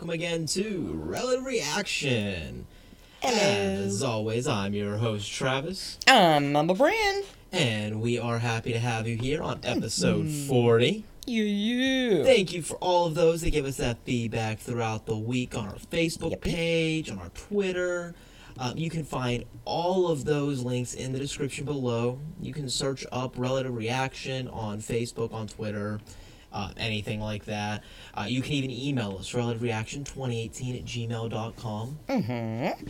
welcome again to Relative Reaction. Hello. As always, I'm your host, Travis, I'm Mama Bran. and we are happy to have you here on episode Mm-hmm. 40. You, you. Thank you for all of those that give us that feedback throughout the week on our Facebook Yep. page, on our Twitter. Um, you can find all of those links in the description below. You can search up Relative Reaction on Facebook, on Twitter, uh, anything like that. Uh, you can even email us, relativereaction2018 at gmail.com. Mm-hmm.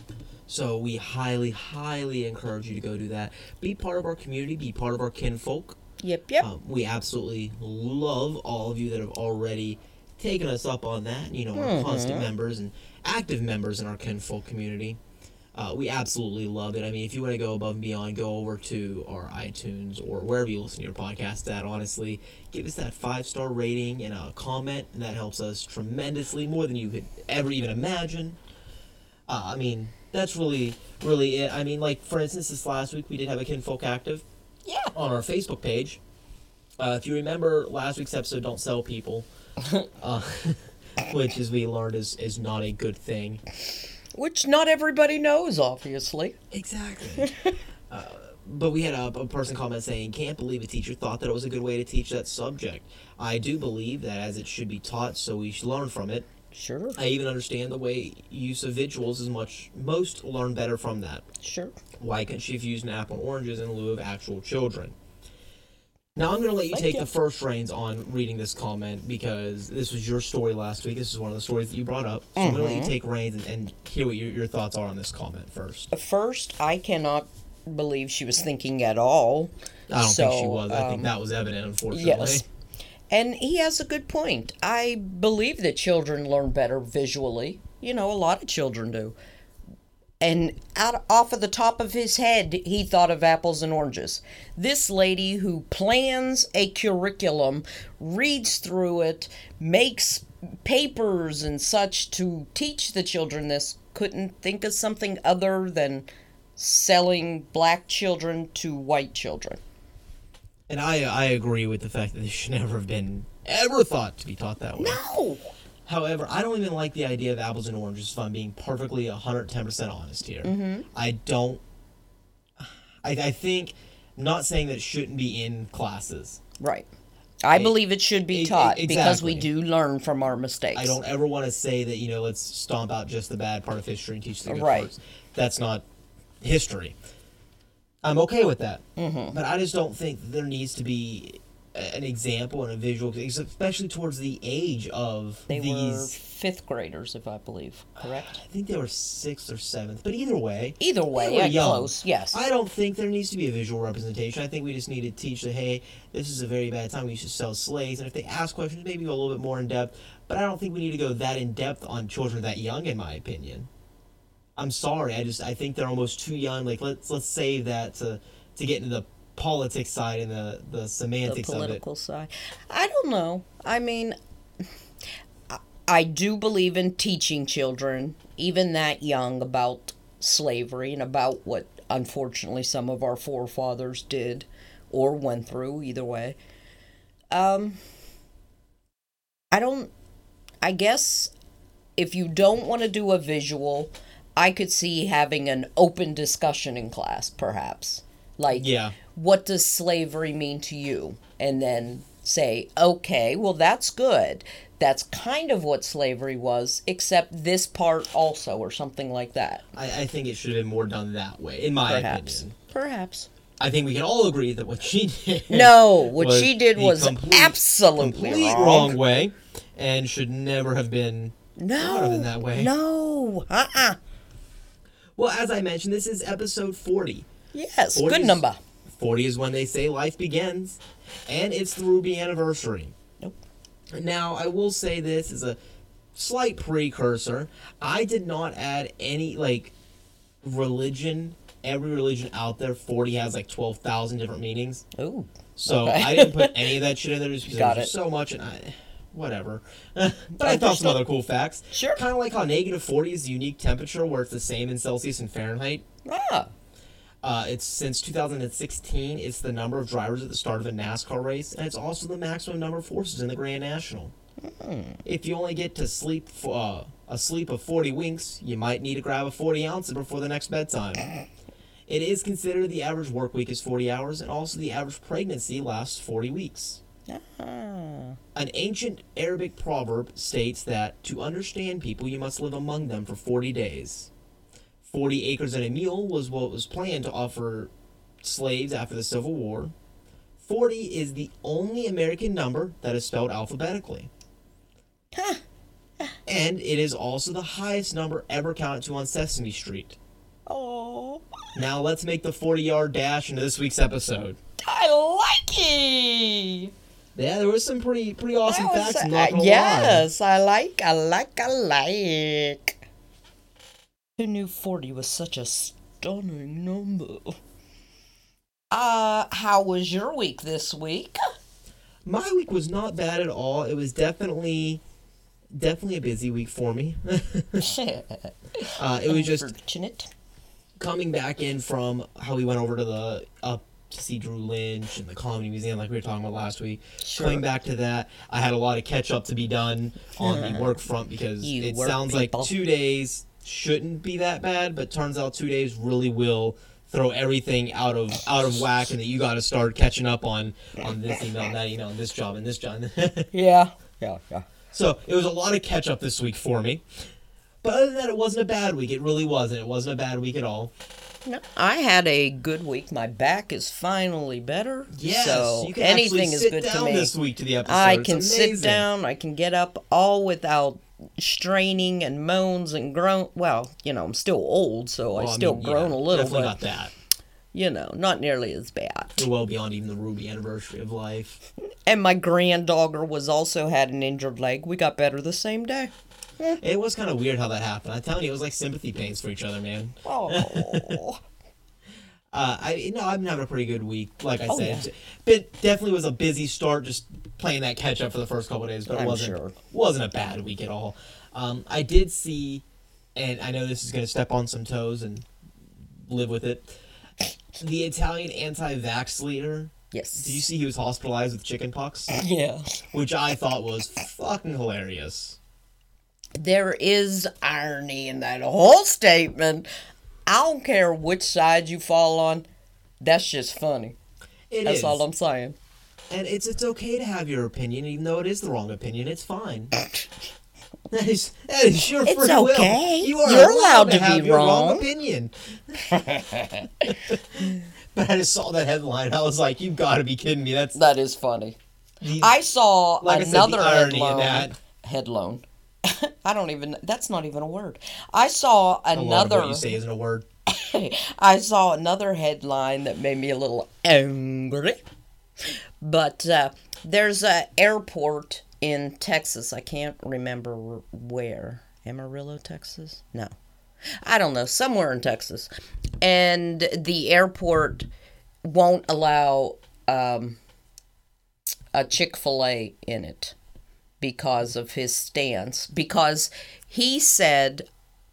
So we highly, highly encourage you to go do that. Be part of our community, be part of our kinfolk. Yep, yep. Um, we absolutely love all of you that have already taken us up on that. You know, our constant members and active members in our kinfolk community. Uh, we absolutely love it. I mean, if you want to go above and beyond, go over to our iTunes or wherever you listen to your podcast at. Honestly, give us that five star rating and a comment, and that helps us tremendously more than you could ever even imagine. Uh, I mean, that's really, really it. I mean, like for instance, this last week we did have a kinfolk active yeah. on our Facebook page. Uh, if you remember last week's episode, "Don't Sell People," uh, which, as we learned, is is not a good thing. Which not everybody knows, obviously. Exactly. uh, but we had a, a person comment saying, "Can't believe a teacher thought that it was a good way to teach that subject." I do believe that as it should be taught, so we should learn from it. Sure, I even understand the way use of visuals is much most learn better from that. sure. Why couldn't she have used an apple and oranges in lieu of actual children? Now I'm going to let you Thank take you. the first reins on reading this comment because this was your story last week. This is one of the stories that you brought up. So I'm going to let you Mm-hmm. take reins and, and hear what your, your thoughts are on this comment first. First, I cannot believe she was thinking at all. I don't think she So, was. I think um, that was evident, unfortunately. Yes. And he has a good point. I believe that children learn better visually. You know, a lot of children do. And out off of the top of his head, he thought of apples and oranges. This lady who plans a curriculum, reads through it, makes papers and such to teach the children this, couldn't think of something other than selling black children to white children. And I, I agree with the fact that this should never have been ever thought to be taught that way. No! However, I don't even like the idea of apples and oranges if I'm being perfectly 110% honest here. Mm-hmm. I don't. I, I think, I'm not saying that it shouldn't be in classes. Right. I believe it should be e- e- taught because we do learn from our mistakes. I don't ever want to say that, you know, let's stomp out just the bad part of history and teach the good Right. parts. That's not history. I'm okay with that. Mm-hmm. But I just don't think there needs to be an example and a visual, especially towards the age of They these. fifth graders, if I believe, correct? I think they were sixth or seventh. But either way, Either way, yeah, young. close. Yes. I don't think there needs to be a visual representation. I think we just need to teach that, hey, this is a very bad time. We should sell slaves. And if they ask questions, maybe go a little bit more in depth. But I don't think we need to go that in depth on children that young, in my opinion. I'm sorry. I just I think they're almost too young. Like let's let's save that to to get into the politics side and the the the semantics of it. political side. I don't know. I mean, I, I do believe in teaching children, even that young, about slavery and about what unfortunately some of our forefathers did or went through, either way. Um, I don't, I guess if you don't want to do a visual, I could see having an open discussion in class, perhaps. Like, Yeah. What does slavery mean to you? And then say, okay, well, that's good. That's kind of what slavery was, except this part also, or something like that. I, I think it should have been more done that way, in my Perhaps. opinion. Perhaps. I think we can all agree that what she did. No, what she did was complete- absolutely complete wrong. wrong way, and should never have been No. in that way. No. Uh uh Well, as I mentioned, this is episode 40. Yes. 40 Good number. 40 is when they say life begins, and it's the Ruby anniversary. Nope. Now, I will say this is a slight precursor. I did not add any, like, religion. Every religion out there, 40 has like 12,000 different meanings. Ooh. So Okay. I didn't put any of that shit in there just because Got there's it. so much, and I, whatever. but I thought some other cool facts. Sure. Kind of like how negative 40 is the unique temperature where it's the same in Celsius and Fahrenheit. Ah. Uh, it's since 2016. It's the number of drivers at the start of a NASCAR race, and it's also the maximum number of horses in the Grand National. If you only get to sleep for uh, a sleep of 40 winks, you might need to grab a 40 ounce before the next bedtime. It is considered the average work week is 40 hours, and also the average pregnancy lasts 40 weeks. Ah. An ancient Arabic proverb states that to understand people, you must live among them for 40 days. 40 acres and a mule was what was planned to offer slaves after the Civil War. 40 is the only American number that is spelled alphabetically. and it is also the highest number ever counted to on Sesame Street. Oh, Now let's make the 40 yard dash into this week's episode. I like it. Yeah, there was some pretty pretty awesome was- facts. Uh, gonna lie. yes, I like, I like, I like. Who knew 40 was such a stunning number? Uh, how was your week this week? My week was not bad at all. It was definitely definitely a busy week for me. uh, it was just coming back in from how we went over to the up to see Drew Lynch and the Comedy Museum, like we were talking about last week. Sure. Coming back to that, I had a lot of catch up to be done on the work front because You it sounds people. like two days shouldn't be that bad, but turns out two days really will throw everything out of out of whack, and that you got to start catching up on on this email, and that email, and this job, and this job. Yeah. Yeah, yeah. So it was a lot of catch up this week for me. But other than that, it wasn't a bad week. It really wasn't. It wasn't a bad week at all. No, I had a good week. My back is finally better. Yes, so you can anything actually is good down to me. this week to the episode. I It's can sit down. I can get up all without straining and moans and groan. Well, you know, I'm still old, so I Well, still mean, groan yeah, a little, Definitely but not that. you know, not nearly as bad. Well beyond even the Ruby anniversary of life. And my granddaughter was also had an injured leg. We got better the same day. It was kind of weird how that happened. I'm telling you, it was like sympathy pains for each other, man. Oh, Uh, I no, I've been having a pretty good week. Like I Oh, said, yeah. but definitely was a busy start. Just playing that catch up for the first couple days, but it I'm wasn't sure. wasn't a bad week at all. Um, I did see, and I know this is going to step on some toes and live with it. The Italian anti-vax leader. yes. Did you see he was hospitalized with chickenpox? Yeah. Which I thought was fucking hilarious. There is irony in that whole statement. I don't care which side you fall on. That's just funny. It That's is. all I'm saying. And it's it's okay to have your opinion, even though it is the wrong opinion. It's fine. That is that is your It's free will. okay. You are You're allowed, allowed to, to have be your wrong wrong. opinion. but I just saw that headline. I was like, "You've got to be kidding me!" That's That is funny. the, I saw Like I said, another headline. Headline. I don't even. That's not even a word. I saw a lot of another. what you say isn't a word. I saw another headline that made me a little angry. But uh, there's a airport in Texas. I can't remember where. Amarillo, Texas? No. I don't know. Somewhere in Texas. And the airport won't allow um, a Chick fil A in it because of his stance. Because he said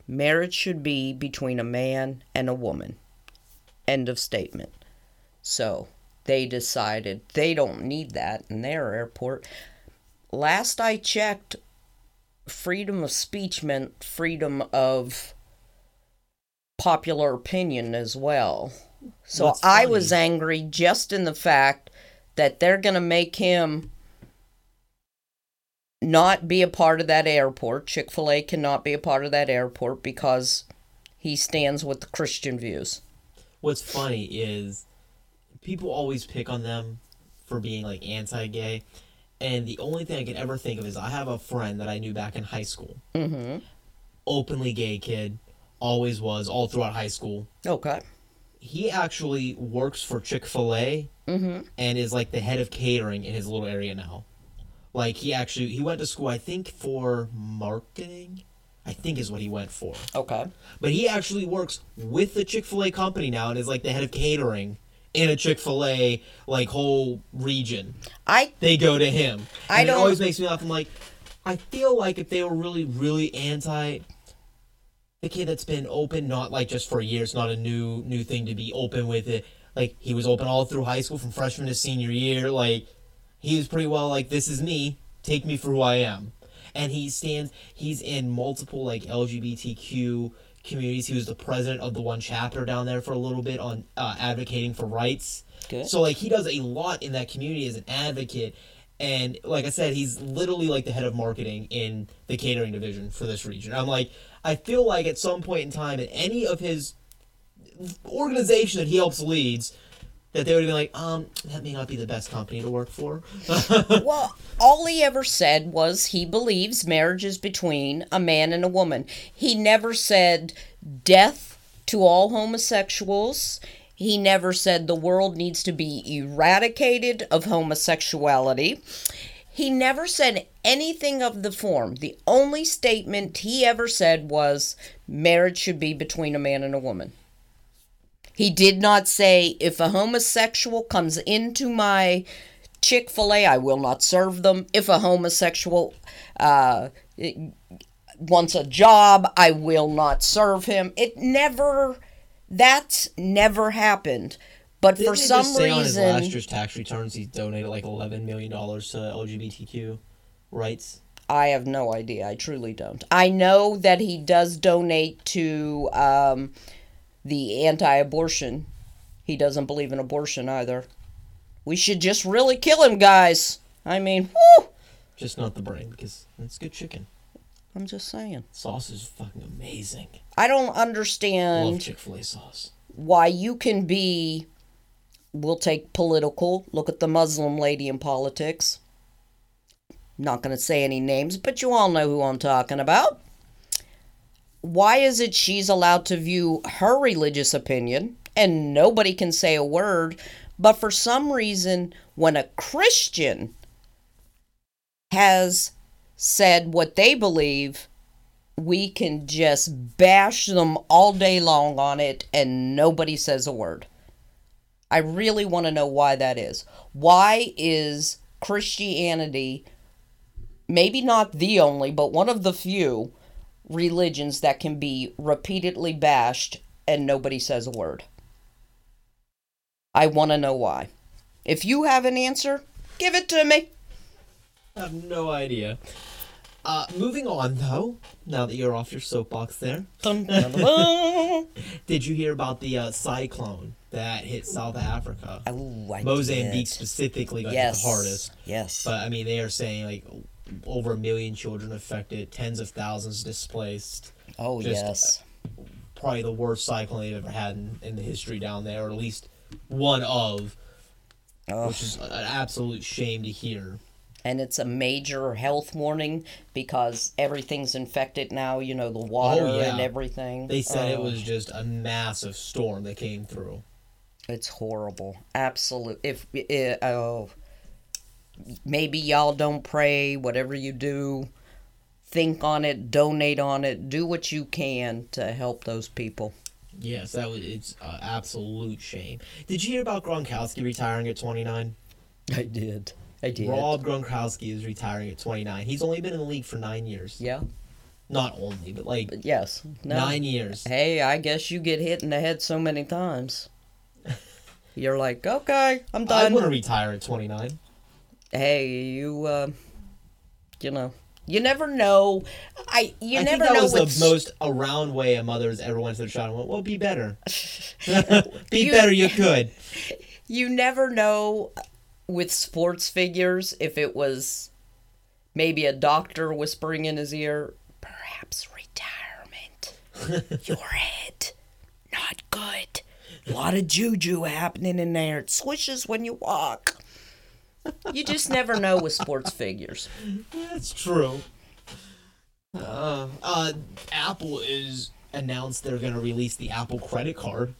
marriage should be between a man and a woman. End of statement. So they decided they don't need that in their airport. Last I checked, freedom of speech meant freedom of popular opinion as well. So I was angry just in the fact that they're going to make him not be a part of that airport. Chick fil A cannot be a part of that airport because he stands with the Christian views. What's funny is people always pick on them for being like anti-gay, and the only thing I can ever think of is I have a friend that I knew back in high school, Mm openly gay kid, always was all throughout high school. Okay. He actually works for Chick Fil A Mm hmm. and is like the head of catering in his little area now. Like he actually he went to school I think for marketing, I think is what he went for. Okay. But he actually works with the Chick Fil A company now and is like the head of catering in a Chick Fil A like whole region. I They go to him. I And don't- It always makes me laugh. I'm like, I feel like if they were really really anti. The kid that's been open, not like just for years, not a new new thing to be open with it. Like he was open all through high school, from freshman to senior year. Like he was pretty well like, this is me. take me for who I am. And he stands. He's in multiple like LGBTQ communities. He was the president of the one chapter down there for a little bit on uh, advocating for rights. Good. So like he does a lot in that community as an advocate. And like I said, he's literally like the head of marketing in the catering division for this region. I'm like, I feel like at some point in time, in any of his organization that he helps leads, that they would be like, um, that may not be the best company to work for. Well, all he ever said was he believes marriage is between a man and a woman. He never said death to all homosexuals. He never said the world needs to be eradicated of homosexuality. He never said anything of the form. The only statement he ever said was marriage should be between a man and a woman. He did not say if a homosexual comes into my Chick fil A, I will not serve them. If a homosexual uh, wants a job, I will not serve him. It never, that's never happened. But Didn't for some just say on his last reason, year's tax returns he donated like eleven million dollars to LGBTQ rights? I have no idea. I truly don't. I know that he does donate to um, the anti abortion. He doesn't believe in abortion either. We should just really kill him, guys. I mean, whew, Just not the brain because it's good chicken. I'm just saying. Sauce is fucking amazing. I don't understand. Love Chick Fil A sauce. why you can be. We'll take political. Look at the Muslim lady in politics. Not going to say any names, but you all know who I'm talking about. Why is it she's allowed to view her religious opinion and nobody can say a word? But for some reason, when a Christian has said what they believe, we can just bash them all day long on it and nobody says a word. I really want to know why that is. Why is Christianity maybe not the only, but one of the few religions that can be repeatedly bashed and nobody says a word? I want to know why. If you have an answer, give it to me. I have no idea. Uh, moving on though, now that you're off your soapbox there, did you hear about the uh, cyclone that hit South Africa? Oh, I Mozambique did. specifically got Yes. the hardest. Yes. But I mean, they are saying like over a million children affected, tens of thousands displaced. oh, just- yes. Probably the worst cyclone they've ever had in, in the history down there, or at least one of, Oh. which is an absolute shame to hear. and it's a major health warning because everything's infected now. You know the water Oh, yeah. and everything. They said it Oh, was just a massive storm that came through. It's horrible. Absolute. If uh, oh, maybe y'all don't pray. Whatever you do, think on it. Donate on it. Do what you can to help those people. Yes, that was it's an absolute shame. Did you hear about Gronkowski retiring at 29? I did. I did. Rob Gronkowski is retiring at 29. He's only been in the league for nine years. Yeah. Not only, but like But yes. No. nine years. Hey, I guess you get hit in the head so many times. You're like, okay, I'm done." I want to retire at 29. Hey, you, uh, you know, you never know. I you I never think that know was what's the most around way a mother's ever went to their child and went, well, be better. be You- better, you could. you never know with sports figures if it was maybe a doctor whispering in his ear, perhaps retirement. Your head, not good. A lot of juju happening in there. It swishes when you walk. You just never know with sports figures. That's true. Uh, uh, Apple is announced they're going to release the Apple credit card.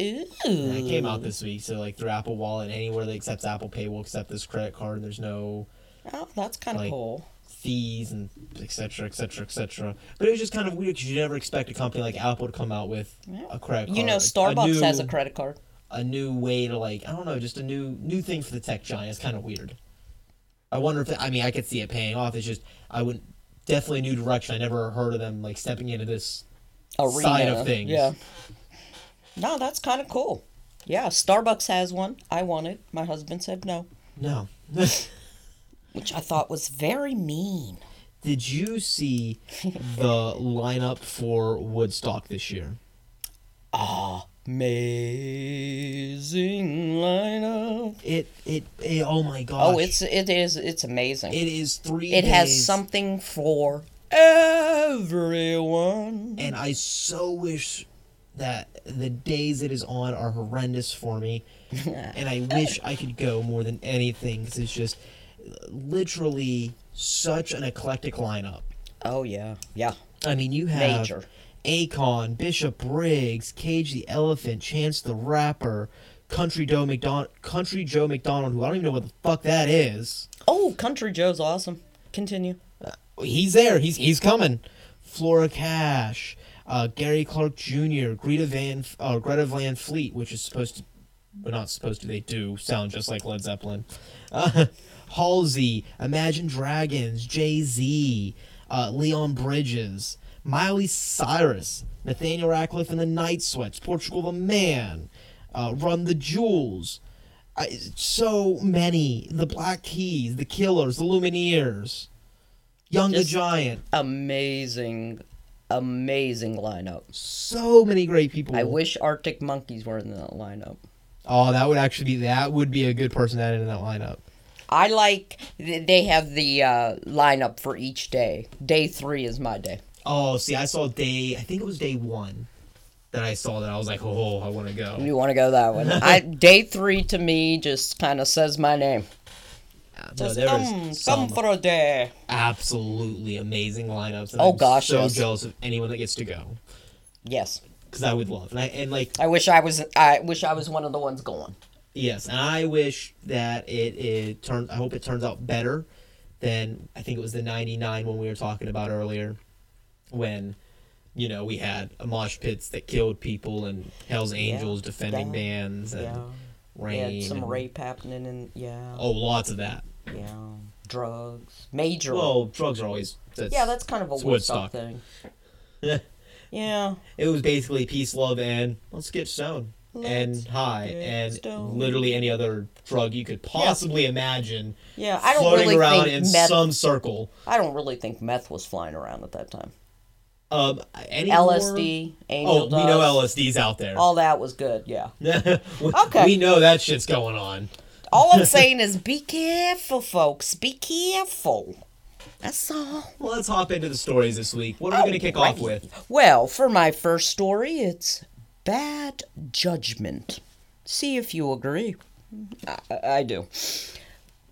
Ooh. And it came out this week, so like through Apple Wallet, anywhere that accepts Apple Pay will accept this credit card. And there's no Oh, that's kind of Like- cool. fees and et cetera, et cetera, et cetera. But it was just kind of weird because you never expect a company like Apple to come out with a credit card. You know, Starbucks has a credit card. A new way to like I don't know, just a new new thing for the tech giant. It's kind of weird. I wonder if I mean I could see it paying off. It's just I would definitely a new direction. I never heard of them like stepping into this. Arena. Side of things. Yeah. No, that's kind of cool. Yeah, Starbucks has one. I want it. My husband said no. No, which I thought was very mean. Did you see the lineup for Woodstock this year? Ah. Amazing lineup. It it, it oh my god. Oh, it's it is it's amazing. it is three. It has something for everyone. and I so wish that the days it is on are horrendous for me, and I wish I could go more than anything because it's just literally such an eclectic lineup. Oh yeah, yeah. I mean, you have Major. Akon, Bishop Briggs, Cage the Elephant, Chance the Rapper, Country Joe McDonald, Country Joe McDonald, who I don't even know what the fuck that is. Oh, Country Joe's awesome. Continue. He's there. He's he's coming. Flora Cash, uh, Gary Clark Jr., Greta Van, uh, Greta Van Fleet, which is supposed to, but not supposed to. They do sound just like Led Zeppelin. Uh, Halsey, Imagine Dragons, Jay Z, uh, Leon Bridges, Miley Cyrus, Nathaniel Rateliff and the Night Sweats, Portugal the Man, uh, Run the Jewels. I, so many. The Black Keys, the Killers, the Lumineers. Young Just- the Giant. Amazing, amazing lineup. So many great people. I wish Arctic Monkeys were in that lineup. Oh, that would actually be that would be a good person to add in that lineup. I like they have the uh, lineup for each day. Day three is my day. Oh, see, I saw day. I think it was day one that I saw that. I was like, oh, I want to go. You want to go that one? I day three to me just kind of says my name. No, Just there mm, come, is some for a day. absolutely amazing lineups. And Oh, I'm gosh, so yes. jealous of anyone that gets to go Yes, because I would love and I and like I wish I was. I wish I was one of the ones going. yes, and I wish that it it turns. I hope it turns out better than I think it was the '99 when we were talking about earlier, when. You know, we had mosh pits that killed people and Hell's Angels defending yeah, bands and Yeah, rain. yeah. Some and- rape happening, and yeah, Oh, lots of that. yeah, drugs, major. Well, drugs are always. That's, yeah, that's kind of a Woodstock, Woodstock. thing. Yeah, It was basically peace, love, and let's get stoned and Let's high, and stoned. literally any other drug you could possibly imagine yeah. I don't floating really around think in meth. some circle. I don't really think meth was flying around at that time. Um, any LSD, Oh, we know LSD's out there. all that was good. Yeah. we, Okay. we know that shit's going on. All I'm saying is be careful, folks. Be careful. That's all. Well, let's hop into the stories this week. What are we going to kick off with? Well, for my first story, it's bad judgment. See if you agree. I, I do.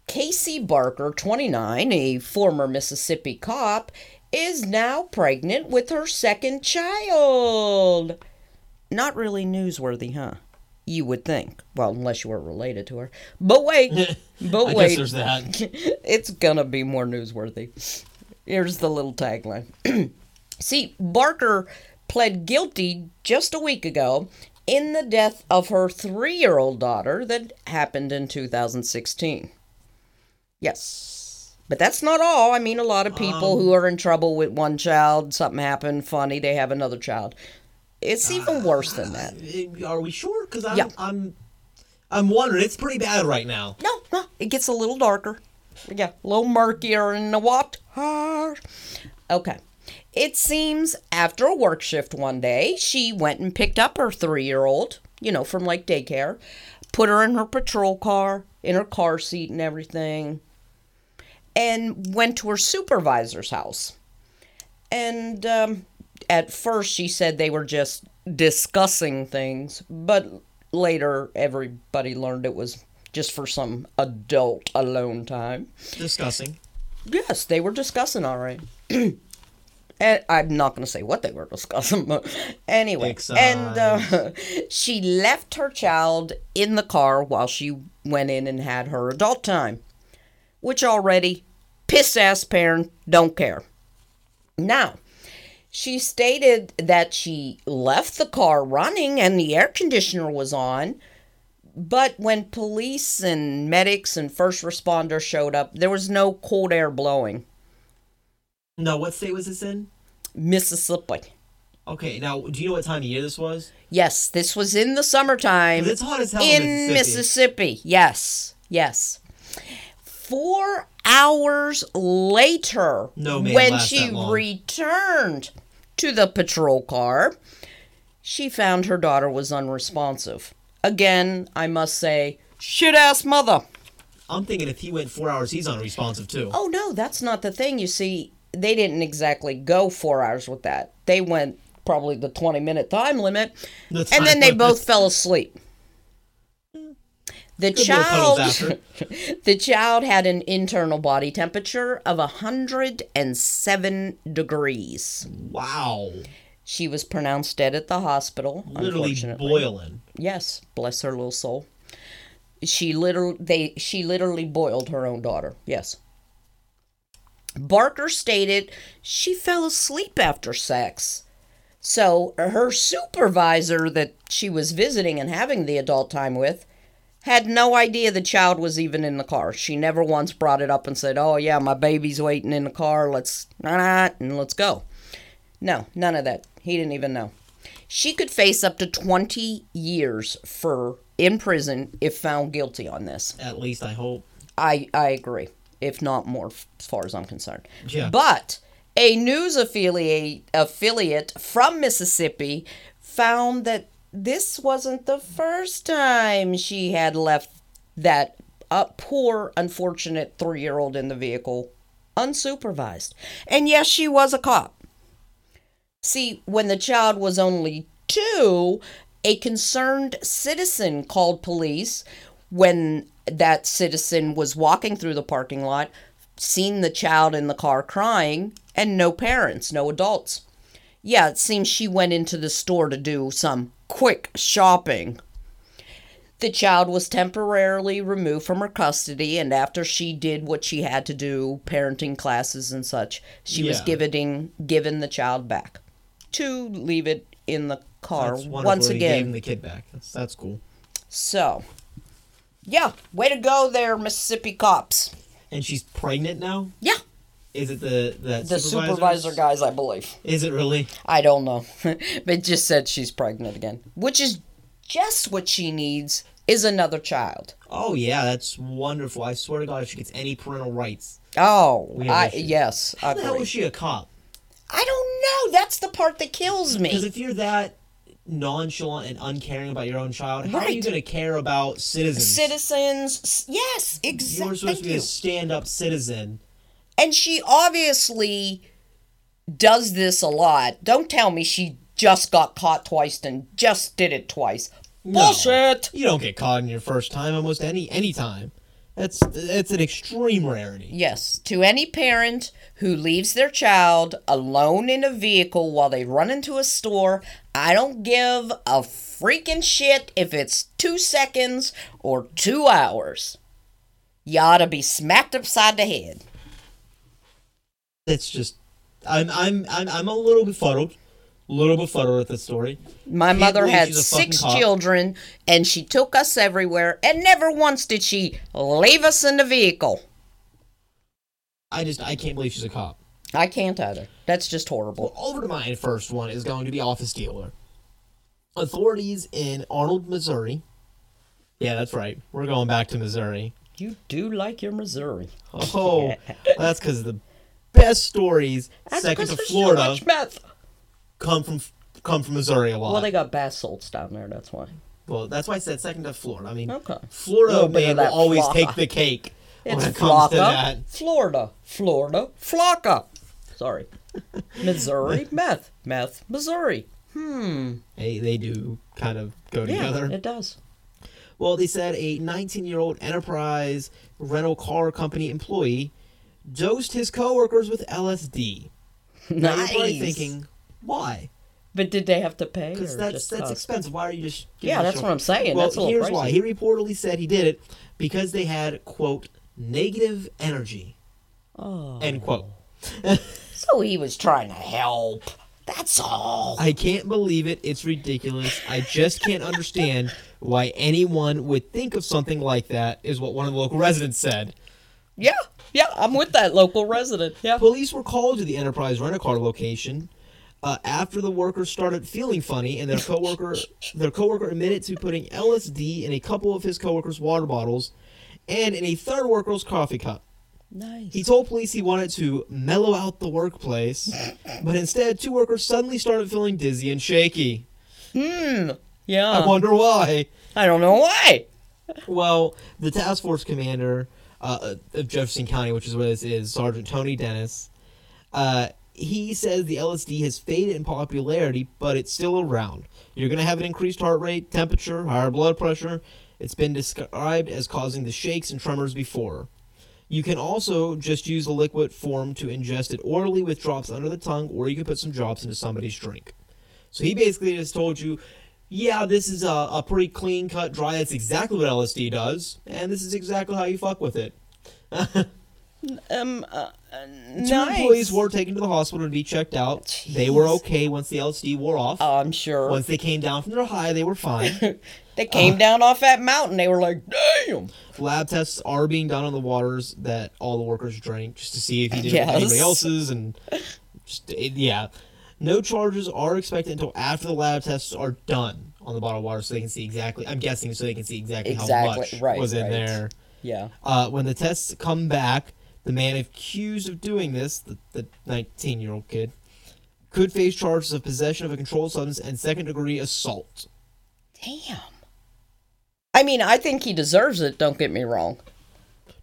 Cassie Barker, 29, a former Mississippi cop, is now pregnant with her second child. Not really newsworthy, huh? You would think. Well, unless you were related to her. But wait. But I wait. guess there's that. it's gonna be more newsworthy. Here's the little tagline. See, Barker pled guilty just a week ago in the death of her three year old daughter that happened in 2016. Yes. But that's not all. I mean, a lot of people who are in trouble with one child, something happened, funny, they have another child. It's even worse than that. Uh, Are we sure? Because I'm, Yeah. I'm, I'm wondering. It's pretty bad right now. No, no, it gets a little darker. Yeah, a little murkier in the water. Okay. It seems after a work shift one day, she went and picked up her three year old, you know, from like daycare, put her in her patrol car, in her car seat and everything, and went to her supervisor's house. And um, at first, she said they were just discussing things, but later, everybody learned it was just for some adult alone time. Discussing. Yes, they were discussing all right. and I'm not going to say what they were discussing, but anyway. Excised. And uh, she left her child in the car while she went in and had her adult time, which already piss ass parent don't care. Now, she stated that she left the car running and the air conditioner was on, but when police and medics and first responders showed up, there was no cold air blowing. No, what state was this in? Mississippi. Okay, now do you know what time of year this was? Yes, this was in the summertime. It's hot as hell in Mississippi. Mississippi. Yes, yes. Four hours later, No when she returned to the patrol car, she found her daughter was unresponsive. Again, I must say, shit ass mother. I'm thinking if he went four hours, he's unresponsive too. Oh no, that's not the thing. You see, they didn't exactly go four hours with that. They went probably the 20 minute time limit, The and then they limit. both fell asleep. The cuddles child, the child had an internal body temperature of 107 degrees. Wow. She was pronounced dead at the hospital. Literally unfortunately. boiling. Yes, bless her little soul. She literally they she literally boiled her own daughter. Yes. Barker stated she fell asleep after sex. So her supervisor that she was visiting and having the adult time with had no idea the child was even in the car. She never once brought it up and said, "Oh yeah, my baby's waiting in the car. Let's and let's go." No, none of that. He didn't even know. She could face up to 20 years for in prison if found guilty on this. At least I hope. I I agree, if not more, as far as I'm concerned. Yeah. But a news affiliate affiliate from Mississippi found that this wasn't the first time she had left that uh, poor, unfortunate three-year-old in the vehicle unsupervised. And yes, she was a cop. See, when the child was only two, a concerned citizen called police when that citizen was walking through the parking lot, seen the child in the car crying, and no parents, no adults. Yeah, it seems she went into the store to do some quick shopping. The child was temporarily removed from her custody, and after she did what she had to do, parenting classes and such, she was Yeah. given given the child back to leave it in the car once gave again. him the kid back. That's, that's cool. So, yeah, way to go there, Mississippi cops. And she's pregnant now. Yeah, Is it the that the supervisor guys, I believe. Is it really? I don't know, but it just said she's pregnant again, which is just what she needs is another child. Oh yeah, that's wonderful. I swear to God, if she gets any parental rights, Oh, I, yes, I how the hell agree. is she a cop? I don't know. That's the part that kills me. Because if you're that nonchalant and uncaring about your own child, how are you going to care about citizens? Citizens, yes, exactly. You're supposed to be a stand-up citizen. And she obviously does this a lot. Don't tell me she just got caught twice and just did it twice. No. Bullshit. You don't get caught in your first time almost any any time. That's that's an extreme rarity. Yes, to any parent who leaves their child alone in a vehicle while they run into a store, I don't give a freaking shit if it's two seconds or two hours. You ought to be smacked upside the head. It's just, I'm I'm I'm I'm a little befuddled, a little befuddled at this story. My Can't mother had she's a fucking six children, and she took us everywhere, and never once did she leave us in the vehicle. I just I can't believe she's a cop. I can't either. That's just horrible. Over to my first one is going to be Office Dealer. Authorities in Arnold, Missouri. Yeah, that's right. We're going back to Missouri. You do like your Missouri. Oh, that's because the best stories, That's second to so Florida, much meth. come from come from Missouri a lot. Well, they got bath salts down there. That's why. Well, that's why I said second to Florida. I mean, Okay. Florida Little bit of man will always flocka. take the cake when it comes to that. Florida, Florida, Flocka. Sorry, Missouri, meth, meth, Missouri. Hmm. Hey, they do kind of go Yeah, together. it does. Well, they said a 19-year-old enterprise rental car company employee dosed his coworkers with LSD. Now you're probably Nice. thinking, why? But did they have to pay? Because or that's just that's us? expensive. Why are you just? giving Yeah, a that's show- what I'm saying. Well, that's a little here's pricey. why. He reportedly said he did it because they had quote negative energy Oh. end quote. So he was trying to help. That's all. I can't believe it. It's ridiculous. I just can't understand why anyone would think of something like that. Is what one of the local residents said. Yeah, yeah, I'm with that local resident. Yeah. Police were called to the Enterprise rent-a-car location uh, after the workers started feeling funny, and their coworker their coworker admitted to putting LSD in a couple of his coworkers' water bottles and in a third worker's coffee cup. Nice. He told police he wanted to mellow out the workplace, but instead, two workers suddenly started feeling dizzy and shaky. Hmm. Yeah. I wonder why. I don't know why. Well, the task force commander uh, of Jefferson County, which is what this is, Sergeant Tony Dennis, uh, he says the LSD has faded in popularity, but it's still around. You're going to have an increased heart rate, temperature, higher blood pressure. It's been described as causing the shakes and tremors before. You can also just use the liquid form to ingest it orally with drops under the tongue, or you can put some drops into somebody's drink. So he basically just told you, yeah, this is a, a pretty clean cut dry. That's exactly what LSD does, and this is exactly how you fuck with it. Um. Uh, uh, Two nice. employees were taken to the hospital to be checked out. They were okay once the LSD wore off. Oh, I'm sure. Once they came down from their high, they were fine. they came down off that mountain. They were like, "Damn." Lab tests are being done on the waters that all the workers drank just to see if he did Yes. anybody else's, and just, it- yeah, no charges are expected until after the lab tests are done on the bottled water, so they can see exactly. I'm guessing so they can see exactly, how much right, was in right. there. Yeah. Uh, when the tests come back, the man accused of doing this, the, the 19 year old kid, could face charges of possession of a controlled substance and second degree assault. Damn. I mean, I think he deserves it. Don't get me wrong.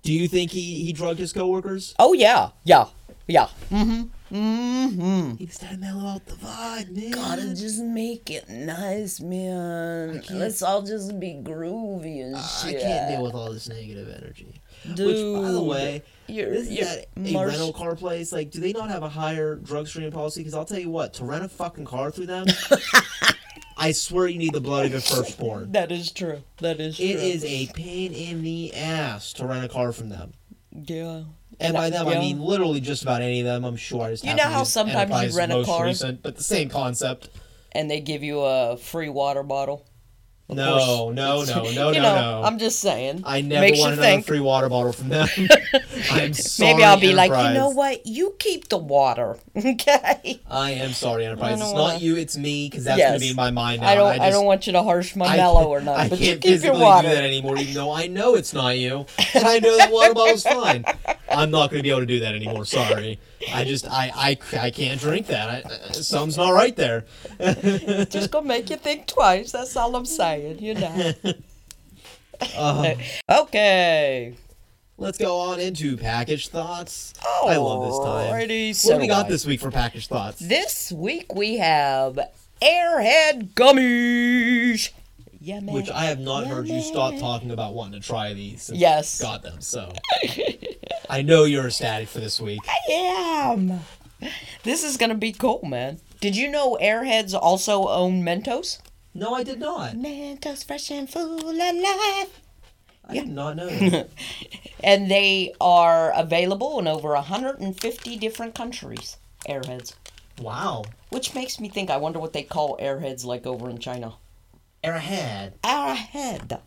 Do you think he, he drugged his coworkers? Oh yeah, yeah, yeah. Mm-hmm. Mm-hmm. He was trying to mellow out the vibe, man. Gotta just make it nice, man. Let's all just be groovy and I shit. can't deal with all this negative energy. Dude, Which, by the way, you're, this is you're at a Marsh- rental car place. Like, do they not have a higher drug screening policy? Because I'll tell you what, to rent a fucking car through them, I swear you need the blood of your firstborn. That is true. That is true. It is a pain in the ass to rent a car from them. Yeah. And by them, I mean literally just about any of them. I'm sure I just You know how sometimes you rent a car? recent, but the same concept. And they give you a free water bottle. Of No, course, no, no, no, no, know, no. I'm just saying. I never Makes want another think. free water bottle from them. I'm sorry. Maybe I'll be like, you know what? You keep the water, okay? I am sorry, Enterprise. It's don't not you, it's me, because that's Yes. going to be in my mind now. I don't. I, just, don't want you to harsh my I mellow or not, I but you can't keep your water. do that anymore, even though I know it's not you, and I know that water bottle's fine. I'm not going to be able to do that anymore. Sorry. I just, I, I, I can't drink that. I, uh, something's not right there. Just gonna make you think twice. That's all I'm saying. You know. Uh, okay. let's go on into package thoughts. Oh, I love this time. Alrighty, what so do we got this week for package thoughts? This week we have Airhead gummies. Yeah, man. Which I have not heard you stop talking about wanting to try these. Since Yes. Got them. So I know you're ecstatic for this week. I am. This is gonna be cool, man. Did you know Airheads also own Mentos? No, I did not. Mentos fresh and full of life. I did not know. That. And they are available in over 150 different countries. Airheads. wow. Which makes me think I wonder what they call airheads like over in China. Arrowhead. Arrowhead.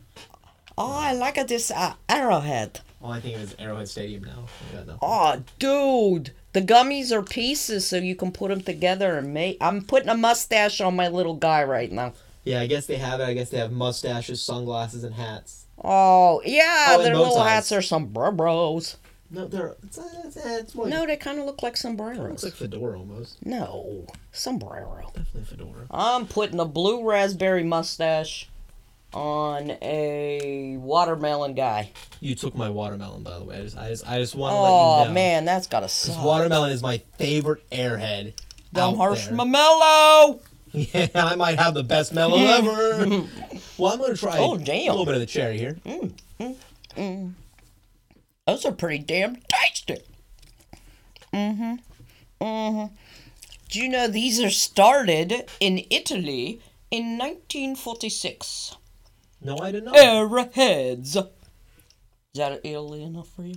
Oh, I like this uh, arrowhead. Well, I think it was Arrowhead Stadium now. Oh, dude. The gummies are pieces so you can put them together and make. I'm putting a mustache on my little guy right now. Yeah, I guess they have it. I guess they have mustaches, sunglasses, and hats. Oh, yeah, Oh, their little ties. hats are sombreros. No, they're it's, uh, it's, uh, it's more. No, they kind of look like it looks sombreros. like fedora almost. No, sombrero. Definitely fedora. I'm putting a blue raspberry mustache on a watermelon guy. You took my watermelon, by the way. I just, I just, I just want to let Oh you know. man, that's gotta This suck. watermelon is my favorite airhead. Don't out harsh there. my mellow. Yeah, I might have the best mellow ever. well, I'm gonna try Oh, a little bit of the cherry here. Those are pretty damn tasty. Mm-hmm. Mm-hmm. Do you know these are started in Italy in 1946? No, I did not. know. Arrowheads. Is that Italy enough for you?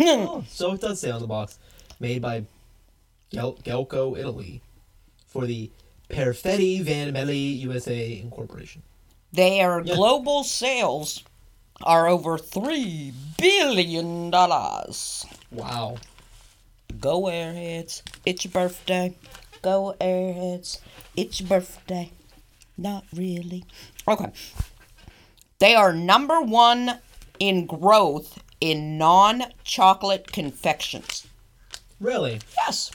Oh, so it does say on the box, made by Gel- Gelco, Italy, for the Perfetti Van Melle USA Incorporation. Their Yeah. global sales are over three billion dollars. Wow. Go Airheads, it's your birthday. Go Airheads, it's your birthday. Not really. Okay. They are number one in growth in non chocolate confections. Really? Yes.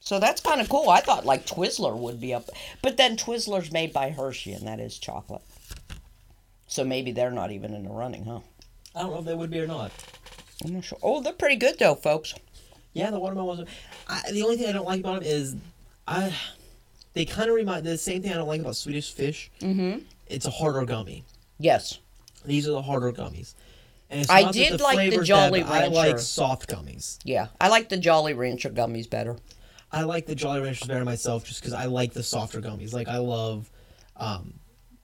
So that's kind of cool. I thought like Twizzler would be up, but then Twizzler's made by Hershey, and that is chocolate. So maybe they're not even in the running, huh? I don't know if they would be or not. I'm not sure. Oh, they're pretty good though, folks. Yeah, the watermelon was. I, the only thing I don't like about them is, I. They kind of remind the same thing I don't like about Swedish Fish. Mm-hmm. It's a harder gummy. Yes. These are the harder gummies. And I did like the Jolly bad, but I like soft gummies. Yeah, I like the Jolly Rancher gummies better. I like the Jolly Ranchers better myself just because I like the softer gummies. Like I love um,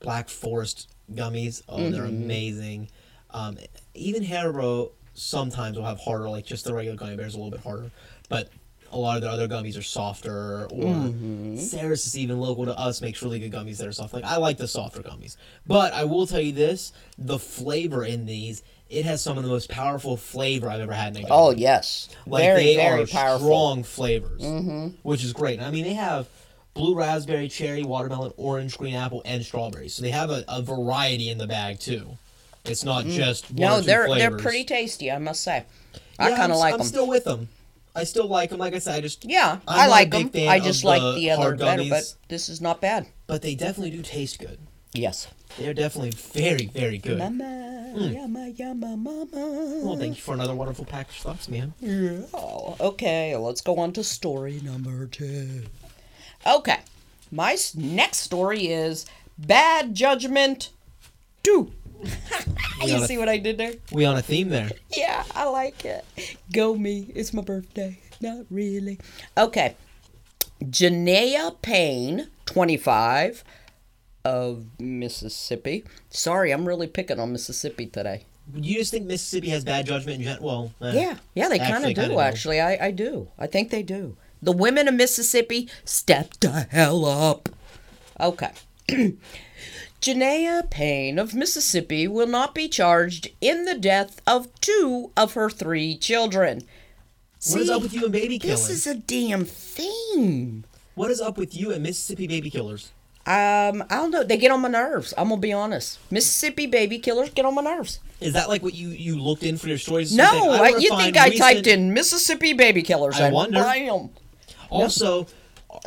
Black Forest gummies. Oh, they're Mm-hmm. amazing. Um, even Haribo sometimes will have harder, like just the regular gummy bears a little bit harder, but a lot of the other gummies are softer. Or Mm-hmm. Ceres is even local to us makes really good gummies that are soft. Like I like the softer gummies, but I will tell you this: the flavor in these. It has some of the most powerful flavor I've ever had in a gummy. Oh yes, Like very they very are powerful. strong flavors, which is great. I mean, they have blue raspberry, cherry, watermelon, orange, green apple, and strawberry. So they have a, a variety in the bag too. It's not just one Mm. No, or two they're they're pretty tasty, I must say. I Yeah, kind of I'm, like I'm still with them. I still like them. Like I said, I just yeah, I'm I like them. I just like the the other better, but this is not bad. but they definitely do taste good. Yes. They're definitely very, very good. Mama, yama, yama, mama. Well, thank you for another wonderful package of thoughts, man. Oh, okay, let's go on to story number two. Okay, my next story is Bad Judgment 2. you see what I did there? We on a theme there. Yeah, I like it. Go me, it's my birthday. Not really. Okay. Janaea Payne, 25, of Mississippi. Sorry, I'm really picking on Mississippi today. You just think Mississippi has bad judgment in gen- Well, eh, Yeah, yeah, they kind of do. kinda do. actually, I, I do. I think they do. The women of Mississippi, step the hell up. Okay. Janaea Payne of Mississippi will not be charged in the death of two of her three children. What is up with you and baby killing? This is a damn theme. What is up with you and Mississippi baby killers? Um, I don't know. They get on my nerves. I'm gonna be honest. Mississippi baby killers get on my nerves. Is that like what you you looked in for your stories? No, think, I, you think I recent- typed in Mississippi baby killers I and wonder. bam. Also,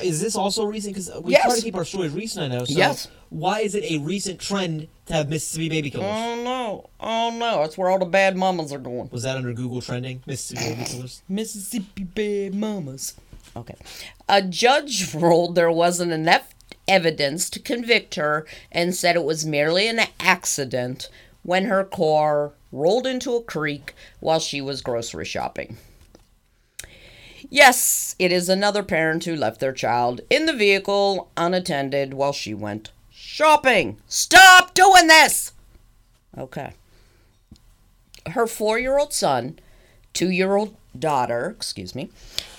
is this also recent? Because we Yes. try to keep our stories recent. I know. So Yes. Why is it a recent trend to have Mississippi baby killers? Oh no! Oh no! That's where all the bad mamas are going. Was that under Google trending? Mississippi baby killers. Mississippi bad mamas. Okay. A judge ruled there wasn't enough evidence to convict her and said it was merely an accident when her car rolled into a creek while she was grocery shopping. Yes, it is another parent who left their child in the vehicle unattended while she went shopping. Stop doing this! Okay. Her four year old son, two year old daughter, excuse me,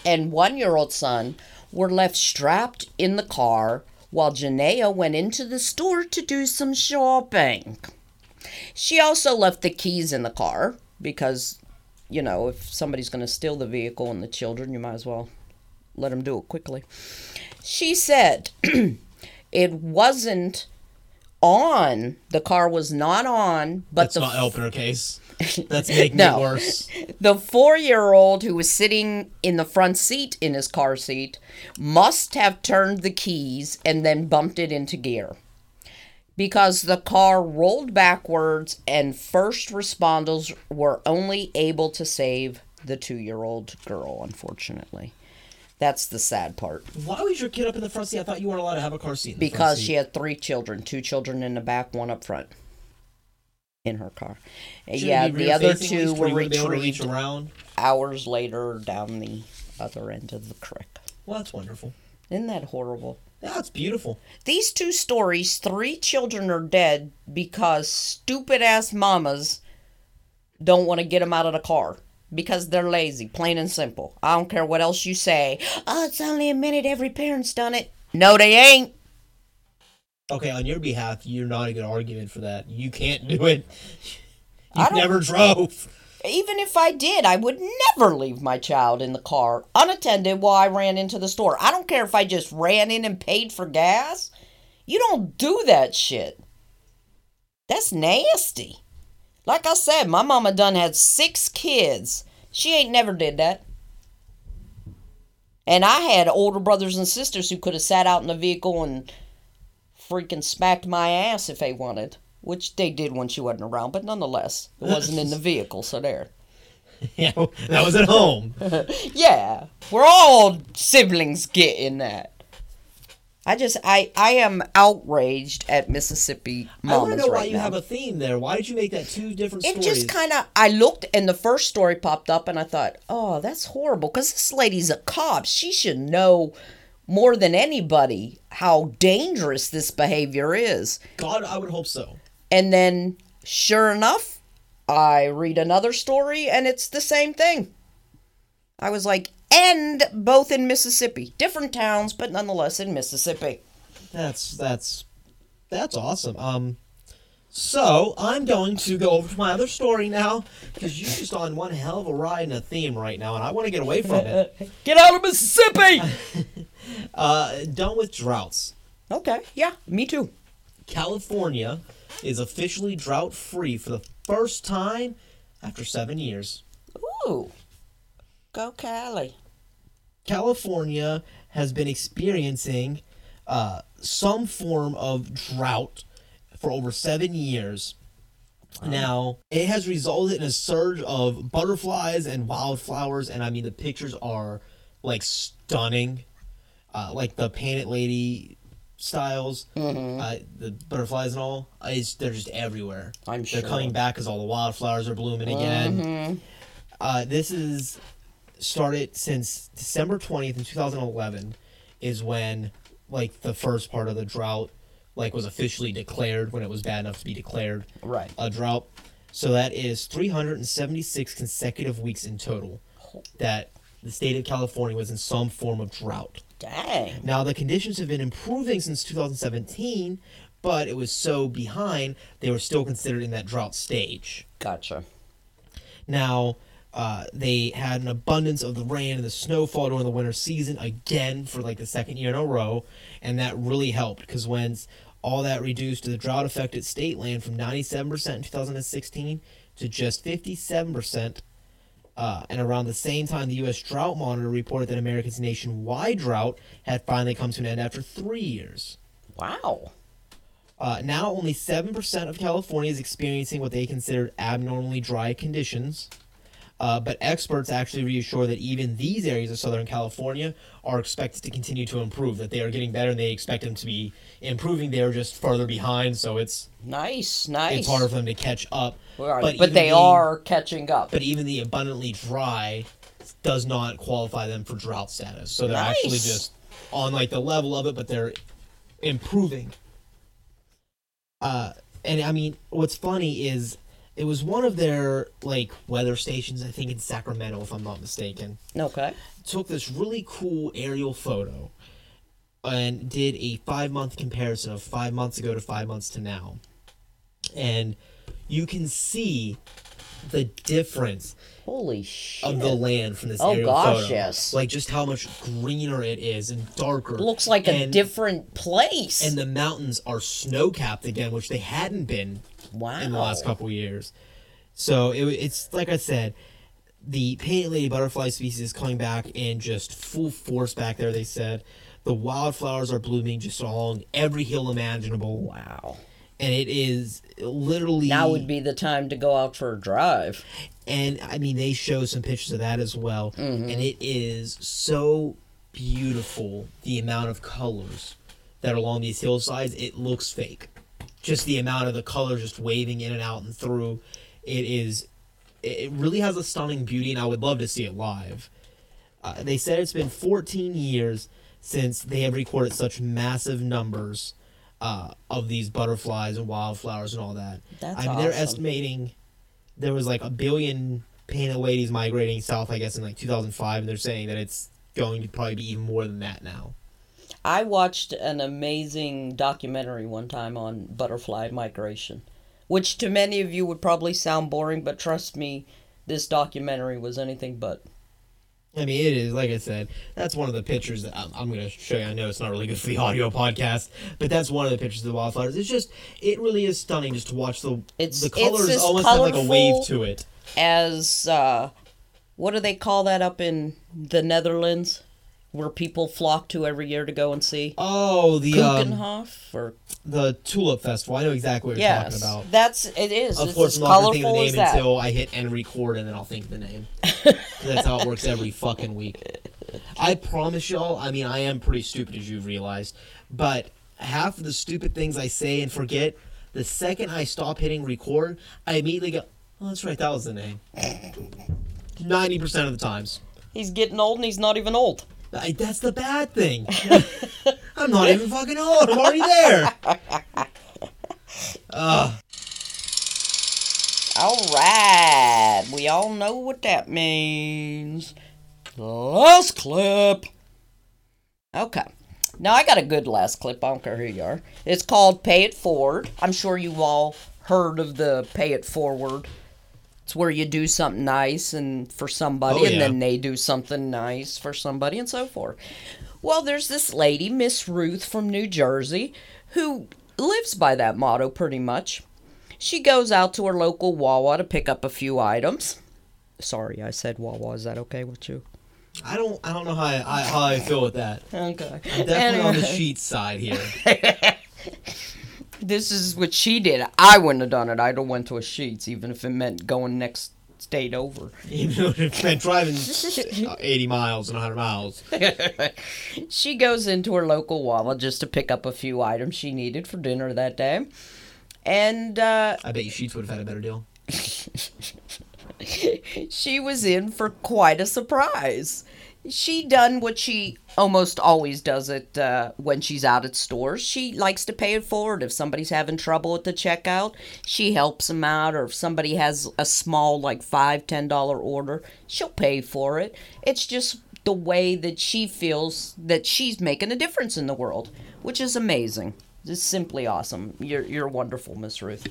and one year old son were left strapped in the car while Janaea went into the store to do some shopping. She also left the keys in the car because, you know, if somebody's going to steal the vehicle and the children, you might as well let them do it quickly. She said it wasn't on, the car was not on, but That's the not helping her case. That's making No. it worse. the four year old who was sitting in the front seat in his car seat must have turned the keys and then bumped it into gear. Because the car rolled backwards and first responders were only able to save the two year old girl, unfortunately. That's the sad part. Why was your kid up in the front seat? I thought you weren't allowed to have a car seat. In the front Because seat. she had three children two children in the back, one up front in her car. Shouldn't yeah, the other two were where you wouldn't be able to reach retrieved around. hours later down the other end of the creek. Well, that's wonderful. Isn't that horrible? That's beautiful. These two stories, three children are dead because stupid ass mamas don't want to get them out of the car because they're lazy, plain and simple. I don't care what else you say. Oh, it's only a minute. Every parent's done it. No, they ain't. Okay, on your behalf, you're not a good argument for that. You can't do it. You never drove. Even if I did, I would never leave my child in the car unattended while I ran into the store. I don't care if I just ran in and paid for gas. You don't do that shit. That's nasty. Like I said, my mama done had six kids. She ain't never did that. And I had older brothers and sisters who could have sat out in the vehicle and freaking smacked my ass if they wanted. Which they did when she wasn't around, but nonetheless, it wasn't in the vehicle, so there. yeah, that was at home. Yeah, we're all siblings getting that. I just, I, I am outraged at Mississippi I want to know why you now. have a theme there. Why did you make that two different it stories? just kind of i looked and the first story popped up and i thought oh that's horrible because this lady's a cop she should know more than anybody how dangerous this behavior is God, I would hope so. And then sure enough i read another story and it's the same thing i was like and both in mississippi different towns but nonetheless in mississippi That's that's that's awesome. Um, so I'm going to go over to my other story now because you're just on one hell of a ride and a theme right now, and I want to get away from it. get out of mississippi Uh, done with droughts. okay yeah me too California is officially drought free for the first time after seven years. ooh go cali California has been experiencing uh, some form of drought for over seven years. Now, it has resulted in a surge of butterflies and wildflowers, and I mean, the pictures are like stunning. Uh, like the painted lady styles, uh, the butterflies and all, uh, it's, they're just everywhere. I'm They're sure. coming back because all the wildflowers are blooming again. Uh, this is started since December 20th in 2011 is when like the first part of the drought like was officially declared when it was bad enough to be declared Right. a drought. So that is 376 consecutive weeks in total that the state of California was in some form of drought. Dang. Now the conditions have been improving since 2017, but it was so behind they were still considered in that drought stage. Gotcha. Now, uh, they had an abundance of the rain and the snowfall during the winter season again for like the second year in a row, and that really helped because when all that reduced to the drought affected state land from 97% in 2016 to just 57%. Uh, and around the same time, the U.S. Drought Monitor reported that America's nationwide drought had finally come to an end after three years. Wow. Uh, now, only 7% of California is experiencing what they consider abnormally dry conditions. Uh, but experts actually reassure that even these areas of Southern California are expected to continue to improve, that they are getting better and they expect them to be improving. They are just further behind, so it's Nice. Nice. it's harder for them to catch up. Right, but But, they the- are catching up. But even the abundantly dry does not qualify them for drought status. So they're actually just on like the level of it, but they're improving. Uh, and I mean, what's funny is it was one of their like weather stations, I think in Sacramento, if I'm not mistaken, okay. took this really cool aerial photo and did a five month comparison of five months ago to five months to now. And you can see the difference Holy shit. of the land from this Oh, aerial gosh, photo. yes. Like just how much greener it is and darker. It looks like a different place. And the mountains are snow capped again, which they hadn't been wow. in the last couple years. So it, it's like I said, the painted lady butterfly species is coming back in just full force back there. They said the wildflowers are blooming just along every hill imaginable, Wow. and it is literally Now would be the time to go out for a drive. and I mean they show some pictures of that as well, Mm-hmm. and it is so beautiful the amount of colors that are along these hillsides. It looks fake, just the amount of the colors just waving in and out and through. It is, it really has a stunning beauty, and I would love to see it live. Uh, they said it's been 14 years since they have recorded such massive numbers uh, of these butterflies and wildflowers and all that. That's I mean, they're estimating there was like a billion painted ladies migrating south, I guess, in like 2005, and they're saying that it's going to probably be even more than that now. I watched an amazing documentary one time on butterfly migration, which to many of you would probably sound boring, but trust me, this documentary was anything but. I mean, it is like I said. That's one of the pictures that I'm, I'm going to show you. I know it's not really good for the audio podcast, but that's one of the pictures of the wildflowers. It's just, it really is stunning just to watch the It's- the colors as almost have like a wave to it. As uh, what do they call that up in the Netherlands, where people flock to every year to go and see Oh, the um, or the tulip festival. I know exactly what you're yes, talking about. that's it is. Of it's course, I'm not gonna think of the name until I hit and record, and then I'll think of the name. that's how it works every fucking week. I promise y'all. I mean, I am pretty stupid, as you've realized, but half of the stupid things I say and forget, the second I stop hitting record, I immediately go, "Oh, that's right, that was the name." Ninety percent of the times. He's getting old and he's not even old. I, that's the bad thing. I'm not even fucking old. I'm already there. Ugh. All right, we all know what that means. Last clip. Okay. Now I got a good last clip. I don't care who you are. It's called "Pay It Forward." I'm sure you all heard of the "Pay It Forward." It's where you do something nice and for somebody, Oh, and yeah. then they do something nice for somebody, and so forth. Well, there's this lady, Miss Ruth from New Jersey, who lives by that motto pretty much. She goes out to her local Wawa to pick up a few items. Sorry, I said Wawa. Is that okay with you? I don't. I don't know how I, I how I feel with that. Okay. Definitely on the sheet side here. This is what she did. I wouldn't have done it. I'd have went to a Sheetz, even if it meant going next state over. Even though it's been driving uh, 80 miles and 100 miles. She goes into her local Wawa just to pick up a few items she needed for dinner that day. And uh, I bet you Sheetz would have had a better deal. she was in for quite a surprise. She done what she almost always does it uh, when she's out at stores. She likes to pay it forward. If somebody's having trouble at the checkout, she helps them out. Or if somebody has a small, like five, ten dollar order, she'll pay for it. It's just the way that she feels that she's making a difference in the world, which is amazing. It's simply awesome. You're you're wonderful, Miss Ruth.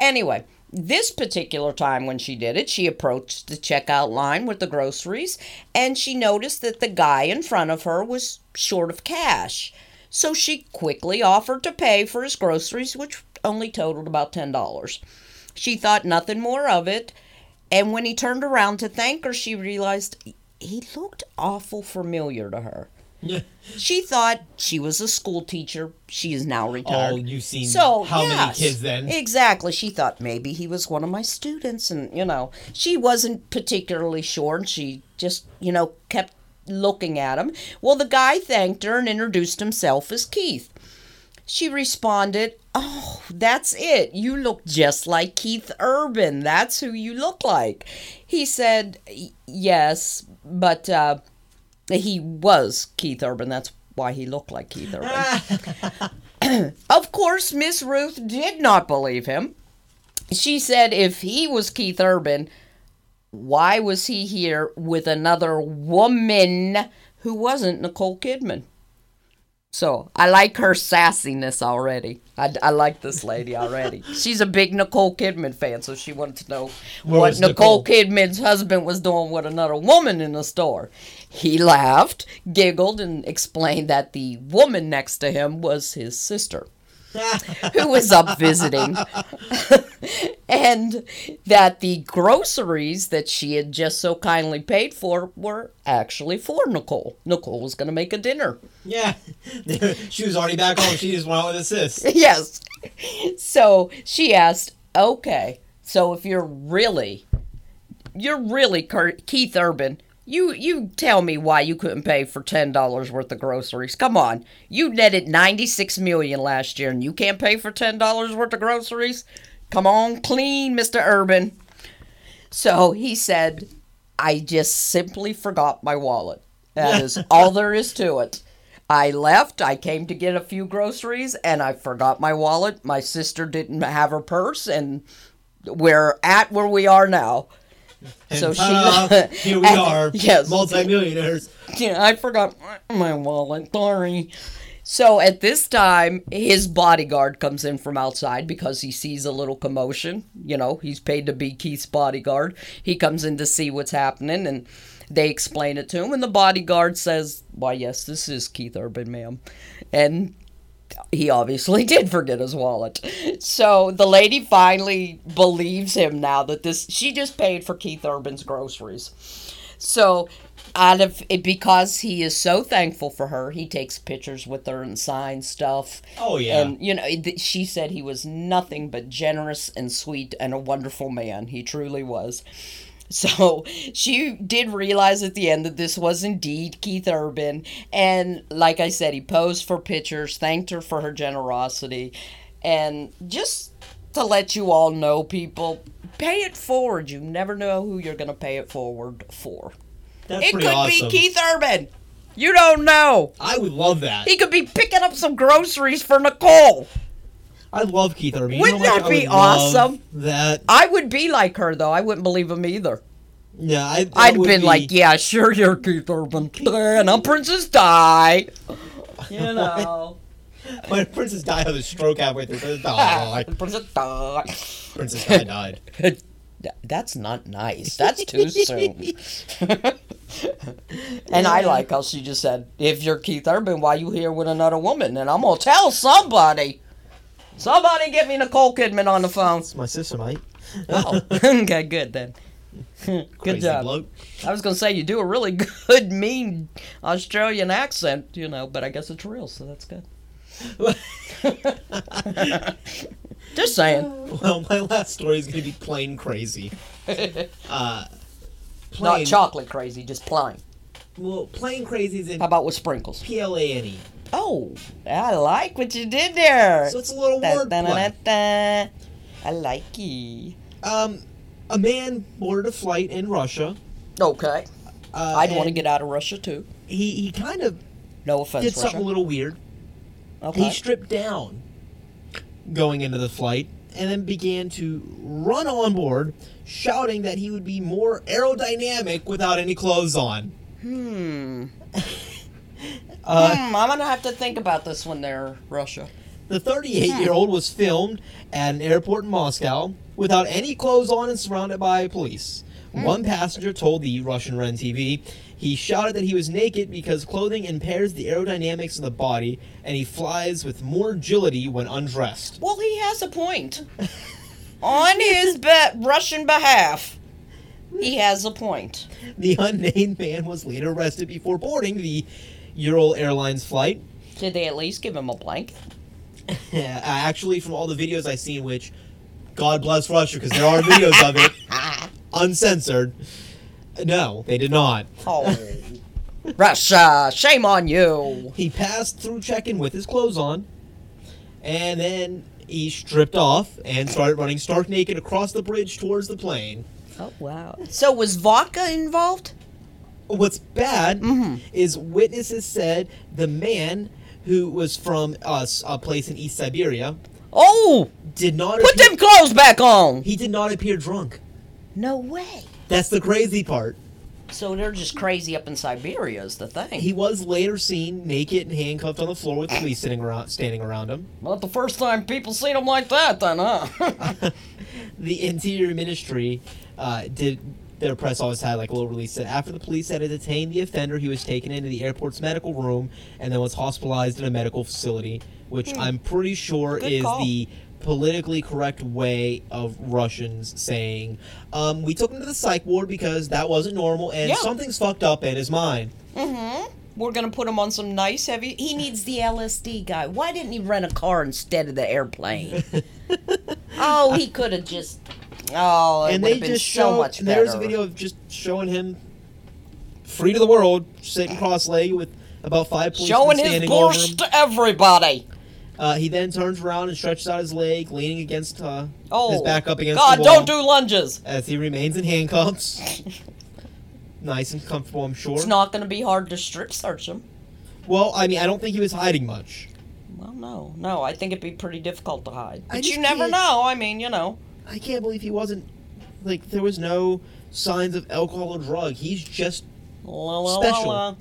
Anyway, this particular time when she did it, she approached the checkout line with the groceries and she noticed that the guy in front of her was short of cash. So she quickly offered to pay for his groceries, which only totaled about $10. She thought nothing more of it, and when he turned around to thank her, she realized he looked awful familiar to her. She thought she was a school teacher. She is now retired. Oh, you've seen So how many kids then? Exactly. She thought maybe he was one of my students, and you know, she wasn't particularly sure, and she just you know kept looking at him. Well, the guy thanked her and introduced himself as Keith. She responded, "Oh, that's it. You look just like Keith Urban. That's who you look like." He said, "Yes, but uh, he was Keith Urban. That's why he looked like Keith Urban." Of course, Miss Ruth did not believe him. She said if he was Keith Urban, why was he here with another woman who wasn't Nicole Kidman? So I like her sassiness already. I, I like this lady already. She's a big Nicole Kidman fan, so she wanted to know Where what Nicole Nicole? Kidman's husband was doing with another woman in the store. He laughed, giggled, and explained that the woman next to him was his sister who was up visiting, and that the groceries that she had just so kindly paid for were actually for Nicole. Nicole was going to make a dinner. Yeah. she was already back home. She just went out with assist. yes. So she asked, "Okay, so if you're really, you're really Keith Urban." You you tell me why you couldn't pay for ten dollars worth of groceries. Come on, you netted ninety six million last year, and you can't pay for ten dollars worth of groceries. Come on, clean, Mister Urban. So he said, I just simply forgot my wallet. That is all there is to it. I left, I came to get a few groceries, and I forgot my wallet. My sister didn't have her purse, and we're at where we are now. And So ta-da, here we are, Yes. multimillionaires. Yeah, I forgot my wallet. Sorry. So at this time, his bodyguard comes in from outside because he sees a little commotion. You know, he's paid to be Keith's bodyguard. He comes in to see what's happening and they explain it to him. And the bodyguard says, Why, yes, this is Keith Urban, ma'am. And he obviously did forget his wallet. So the lady finally believes him now that this, she just paid for Keith Urban's groceries. So out of it because he is so thankful for her he takes pictures with her and signs stuff Oh, yeah. and you know she said he was nothing but generous and sweet and a wonderful man he truly was so she did realize at the end that this was indeed Keith Urban. And like I said, he posed for pictures, thanked her for her generosity. And just to let you all know, people, pay it forward. You never know who you're going to pay it forward for. That's it could awesome. be Keith Urban. You don't know. I would love that. He could be picking up some groceries for Nicole. I love Keith Urban. You Wouldn't know, that I be awesome? That I would be like her, though. I wouldn't believe him either. yeah, I, that I'd been be- like, yeah, sure, you're Keith Urban. And I'm Princess Di. You know. My Princess died of a stroke halfway through. Princess died. Princess Di. Princess Di died. That's not nice. That's too soon. and I like how she just said, if you're Keith Urban, why you here with another woman? And I'm going to tell somebody. Somebody get me Nicole Kidman on the phone. It's My sister mate. Oh, okay, good then. Good Crazy job. bloke. I was gonna say you do a really good, mean Australian accent, you know, but I guess it's real, so that's good. Just saying, Well, my last story is going to be plain crazy. Uh, not chocolate crazy, just plain. Well, plain crazy is in How about with sprinkles? P L A N E. Oh, I like what you did there. So it's a little Da, word da, da, play. da, da. I like you. Um, a man boarded a flight in Russia. Okay, Uh, I'd want to get out of Russia too. He he kind of No offense, did Russia. something a little weird. okay. He stripped down going into the flight and then began to run on board, shouting that he would be more aerodynamic without any clothes on. Hmm. Uh, hmm. I'm gonna have to think about this one there, Russia. The 38 year old was filmed at an airport in Moscow without any clothes on and surrounded by police. One passenger told the Russian Ren TV he shouted that he was naked because clothing impairs the aerodynamics of the body and he flies with more agility when undressed. Well, he has a point. On his be- Russian behalf, he has a point. The unnamed man was later arrested before boarding the Ural Airlines flight. Did they at least give him a blanket? Yeah, uh, actually, from all the videos I've seen, which God bless Russia because there are videos of it uncensored. No, they did not. Oh. Russia, shame on you. He passed through check-in with his clothes on, and then he stripped off and started running stark naked across the bridge towards the plane. Oh, wow. So was vodka involved? What's bad Mhm. is witnesses said the man who was from us a place in East Siberia Oh, did not put appear, them clothes back on. he did not appear drunk. No way. That's the crazy part. So they're just crazy up in Siberia is the thing. He was later seen naked and handcuffed on the floor with police sitting around, standing around him. Not the first time people seen him like that, then, huh? The Interior Ministry uh, did. Their press always had like a little release said after the police had detained the offender, he was taken into the airport's medical room and then was hospitalized in a medical facility, which I'm pretty sure Hmm. Good is call. the politically correct way of Russians saying, um, "We took him to the psych ward because that wasn't normal and Yeah. something's fucked up in his mind." mm-hmm. We're gonna put him on some nice heavy. He needs the LSD guy. Why didn't he rent a car instead of the airplane? oh, he could have just. Oh, it and they have been just so show. much better. There's a video of just showing him free to the world, sitting cross-legged with about five policemen Showing his standing over him. To everybody. Uh, he then turns around and stretches out his leg, leaning against uh, Oh, his back up against God, the wall God, don't do lunges. as he remains in handcuffs. nice and comfortable, I'm sure. It's not going to be hard to strip search him. well, I mean, I don't think he was hiding much. Well, no, no. I think it'd be pretty difficult to hide. I But you never can't- know. I mean, you know. I can't believe he wasn't like there was no signs of alcohol or drug. He's just La, la, Special. La, la.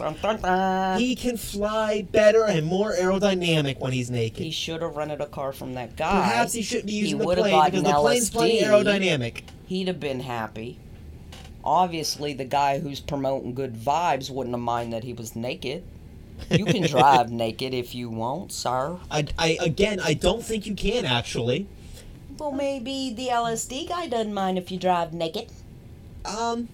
Dun, dun, dun. He can fly better and more aerodynamic when he's naked. He should have rented a car from that guy. Perhaps he shouldn't be using the plane because the plane's plenty aerodynamic. He'd have been happy. Obviously, the guy who's promoting good vibes wouldn't have minded that he was naked. You can drive naked if you want, sir. I, I again, I don't think you can actually. Well, maybe the LSD guy doesn't mind if you drive naked. Um,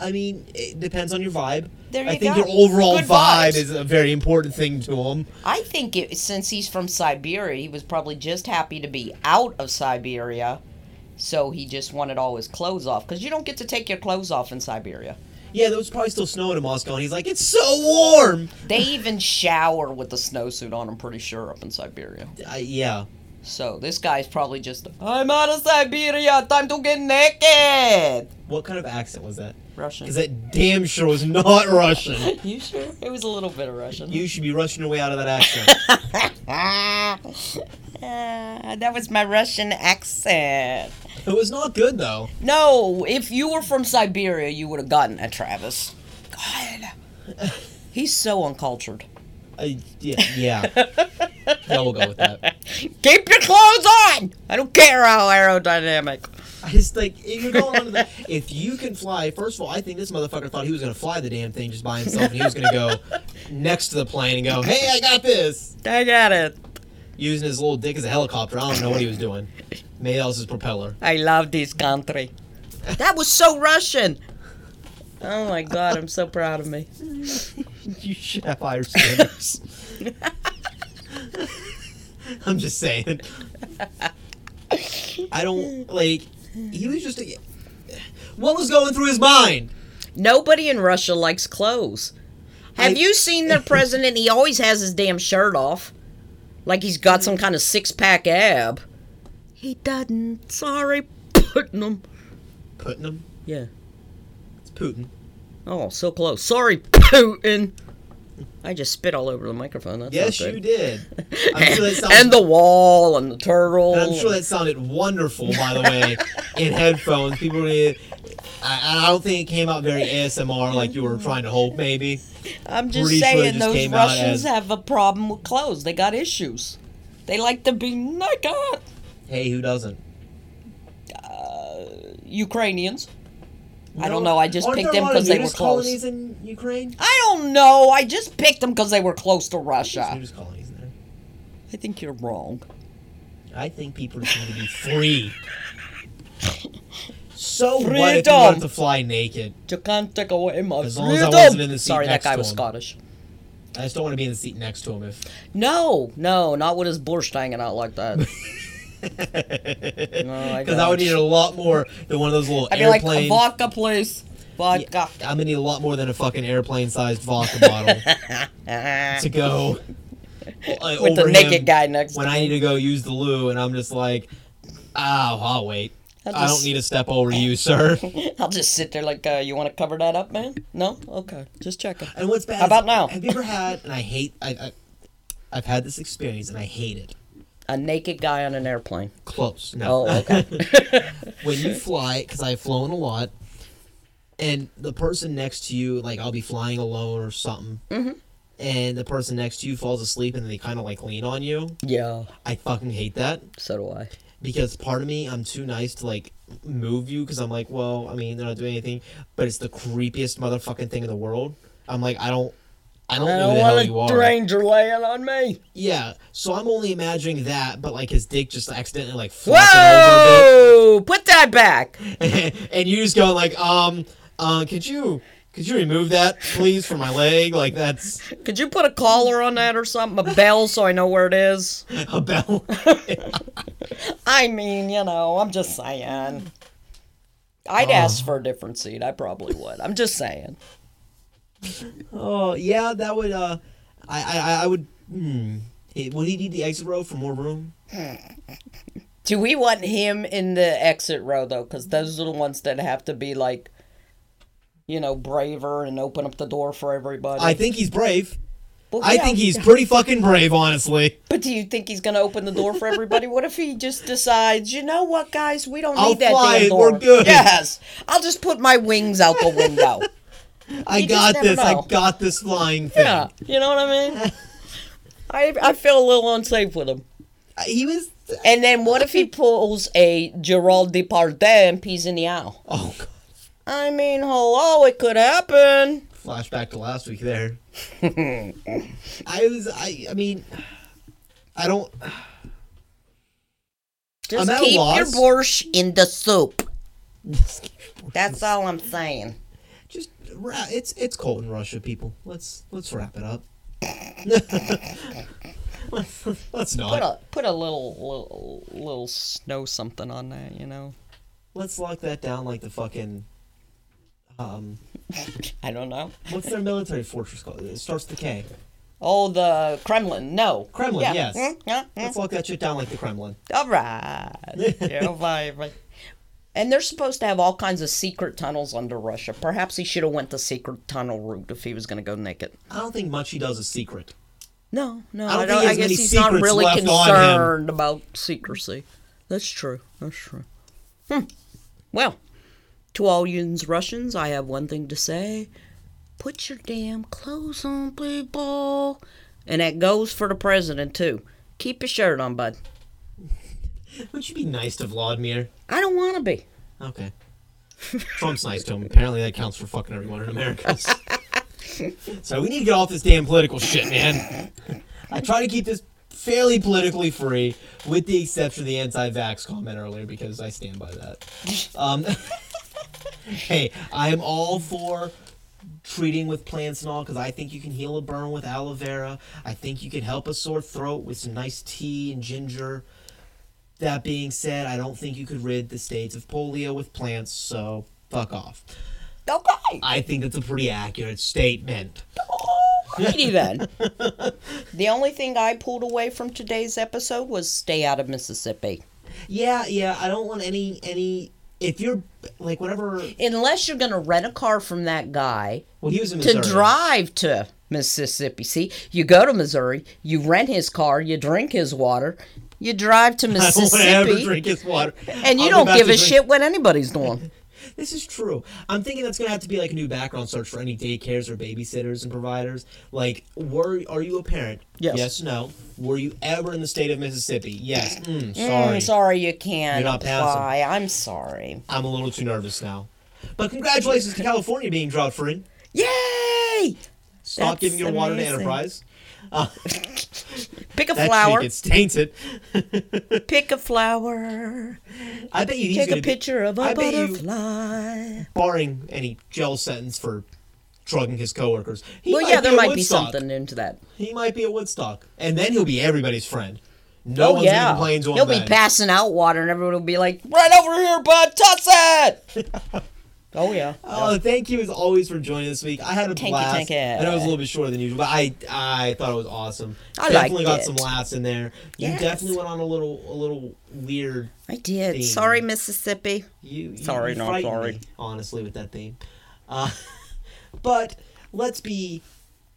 I mean, it depends on your vibe. There I think go. your overall Good vibe vibes. is a very important thing to him. I think it, since he's from Siberia, he was probably just happy to be out of Siberia, so he just wanted all his clothes off. Because you don't get to take your clothes off in Siberia. Yeah, there was probably still snowing in Moscow, and he's like, "It's so warm." They even shower with the snowsuit on, I'm pretty sure, up in Siberia. Uh, yeah, So this guy's probably just, I'm out of Siberia, time to get naked! what kind of accent was that? Russian. Because that damn sure was not Russian. You sure? It was a little bit of Russian. You should be rushing your way out of that accent. Ah, that was my Russian accent. it was not good though. No, if you were from Siberia, you would have gotten that, Travis. God. He's so uncultured. I, yeah, yeah. yeah, we'll go with that. Keep your clothes on! I don't care how aerodynamic. I just like if you're going to the, if you can fly. First of all, I think this motherfucker thought he was gonna fly the damn thing just by himself, and he was gonna go next to the plane and go, "Hey, I got this." I got it. Using his little dick as a helicopter. I don't know what he was doing. Maybe that was his propeller. I love this country. That was so Russian. Oh my god, I'm so proud of me. You should have higher standards. I'm just saying. I don't like. He was just. A, what was going through his mind? Nobody in Russia likes clothes. Have I- you seen their president? He always has his damn shirt off. Like he's got some kind of six pack ab. He doesn't. Sorry, Putnam. Putin. Yeah. It's Putin. Oh, so close. Sorry, Putin. I just spit all over the microphone. That's Yes, you did. I'm sure that sounds. and the wall and the turtle. and I'm sure that sounded wonderful, by the way, in headphones. People, really, I, I don't think it came out very ASMR like you were trying to hope. Maybe. I'm just pretty sure saying just those Russians as- have a problem with clothes. They got issues. They like to be naked. Hey, who doesn't? Uh, Ukrainians. I don't know. I just picked them a lot of 'cause they were close. colonies in Ukraine. I don't know. I just picked them because they were close to There's Russia. nudist colonies there. I think you're wrong. I think people just need to be free. So what if you Freedom. wanted to fly naked? You can't take away my As long as I freedom. wasn't in the seat Sorry, that guy to was him. Scottish. I just don't want to be in the seat next to him if. No, no, not with his bush hanging out like that. No, I Because I would need a lot more than one of those little I'd be like, airplane. vodka, please. Vodka. I'm gonna need a lot more than a fucking airplane-sized vodka bottle to go. uh, With the naked guy next when to I need to go use the loo, and I'm just like, oh, I'll wait. I'll I don't need to step over you, sir. I'll just sit there like, uh, you want to cover that up, man? No? Okay. Just checking. And what's bad? How about now? Have you ever had? And I hate. I, I, I've had this experience, and I hate it. A naked guy on an airplane. Close. No. Oh, okay. when you fly, because I've flown a lot, and the person next to you, like I'll be flying alone or something, Mm-hmm. and the person next to you falls asleep, and they kind of like lean on you. yeah, I fucking hate that so do I. because part of me, I'm too nice to like move you because I'm like, well, I mean, they're not doing anything, but it's the creepiest motherfucking thing in the world. I'm like, I don't. I don't know who the hell you are. stranger laying on me. Yeah, so I'm only imagining that, but like his dick just accidentally like flopping over Whoa! Put that back. and you just go like, um, uh, could you, could you remove that, please, from my leg? Like that's Could you put a collar on that or something? A bell so I know where it is? a bell. I mean, you know, I'm just saying. I'd ask for a different seat. I probably would. I'm just saying. Oh yeah, that would. Uh, I, I, I would. Hmm. Would he need the exit row for more room? Do we want him in the exit row though? Because those are the ones that have to be like, you know, braver and open up the door for everybody. I think he's brave. Well, I yeah. think he's pretty fucking brave, honestly. But do you think he's gonna open the door for everybody? what if he just decides, you know what, guys, we don't I'll need that fly damn door. we're good. Yes, I'll just put my wings out the window. I You got this. I got this flying thing. Yeah, you know what I mean. I I feel a little unsafe with him. Uh, he was. And then what if he pulls a Gerald Depardieu and pees in the owl? Oh god. I mean, hello, it could happen. Flashback to last week there. I was. I. I mean. I don't. Just I'm at keep your borscht in the soup. That's all I'm saying. It's it's cold in Russia, people. Let's let's wrap it up. let's, let's Put a put a little little little snow something on that, you know. Let's lock that down like the fucking. Um, I don't know. what's their military fortress called? It starts with the K. Oh, the Kremlin. No. Kremlin, Yeah. yes. Mm, yeah, mm. Let's lock that shit down like the Kremlin. All right. yeah, bye, bye. And they're supposed to have all kinds of secret tunnels under Russia. Perhaps he should have went the secret tunnel route if he was going to go naked. I don't think much he does is secret. No, no, I don't I, don't, I guess he's not really left on him. concerned about secrecy. That's true. That's true. Hmm. Well, to all you Russians, I have one thing to say. Put your damn clothes on, people. And that goes for the president, too. Keep your shirt on, bud. Would you be nice to Vladimir? I don't want to be. Okay. Trump's nice to him. Apparently that counts for fucking everyone in America. so we need to get off this damn political shit, man. I try to keep this fairly politically free, with the exception of the anti-vax comment earlier, because I stand by that. Um, hey, I am all for treating with plants and all because I think you can heal a burn with aloe vera. I think you can help a sore throat with some nice tea and ginger. That being said, I don't think you could rid the states of polio with plants, so fuck off. Okay. I think that's a pretty accurate statement. Alrighty then. the only thing I pulled away from today's episode was stay out of Mississippi. Yeah, yeah, I don't want any any if you're like whatever Unless you're going to rent a car from that guy well he was in to Missouri. drive to Mississippi. See, you go to Missouri, you rent his car, you drink his water, you drive to I don't want to ever Mississippi, drink his water. and you go don't give a drink- shit what anybody's doing. This is true. I'm thinking that's gonna have to be like a new background search for any daycares or babysitters and providers. Like, were are you a parent? Yes. Yes. No. Were you ever in the state of Mississippi? Yes. Mm, Mm, sorry. sorry, you can't You're not passing. I'm sorry. I'm a little too nervous now. But congratulations to California being drought free. Yay! Stop That's giving your water to amazing. Pick a That flower. gets tainted. Pick a flower. I bet you Take a be- picture of a I bet you- butterfly. barring any jail sentence for drugging his coworkers. He Well, yeah, there might be Woodstock. something into that. He might be at Woodstock, and then he'll be everybody's friend. No oh one's yeah, gonna complain to him. he'll be then. passing out water, and everyone will be like, "Right over here, bud, toss it." oh yeah. Oh, thank you as always for joining this week. I had a Thank you, blast. thank you. I know it was a little bit shorter than usual, but I I thought it was awesome. I definitely got it. some laughs in there. You Yes. definitely went on a little a little weird. I did. Theme. Sorry, Mississippi. You, you Sorry, you no, sorry. me, honestly, with that theme. Uh, but let's be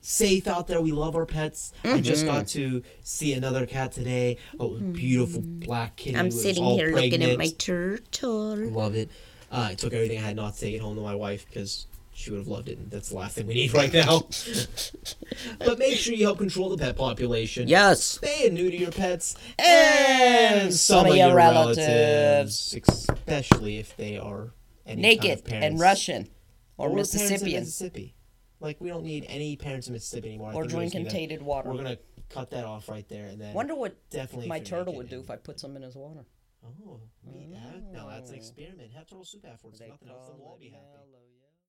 safe out there. We love our pets. I just Mm-hmm. got to see another cat today. A beautiful black kitty. I'm sitting here looking at pregnant. my turtle. Love it. Uh, I took everything I had not to take it home to my wife because she would have loved it, and that's the last thing we need right now. but make sure you help control the pet population. Yes. Stay new to your pets And some of your relatives, especially if they are any Naked kind of parents. and Russian or, Or parents in Mississippian Mississippi. Like we don't need any parents in Mississippi anymore. I or think we just drinking tainted water. We're gonna cut that off right there, and then Wonder what definitely my if you're turtle naked would do and- if I put some in his water. Oh, we, that, no, that's an oh. experiment. Have turtle soup afterwards. Nothing else, then we'll all be happy. Call it yellow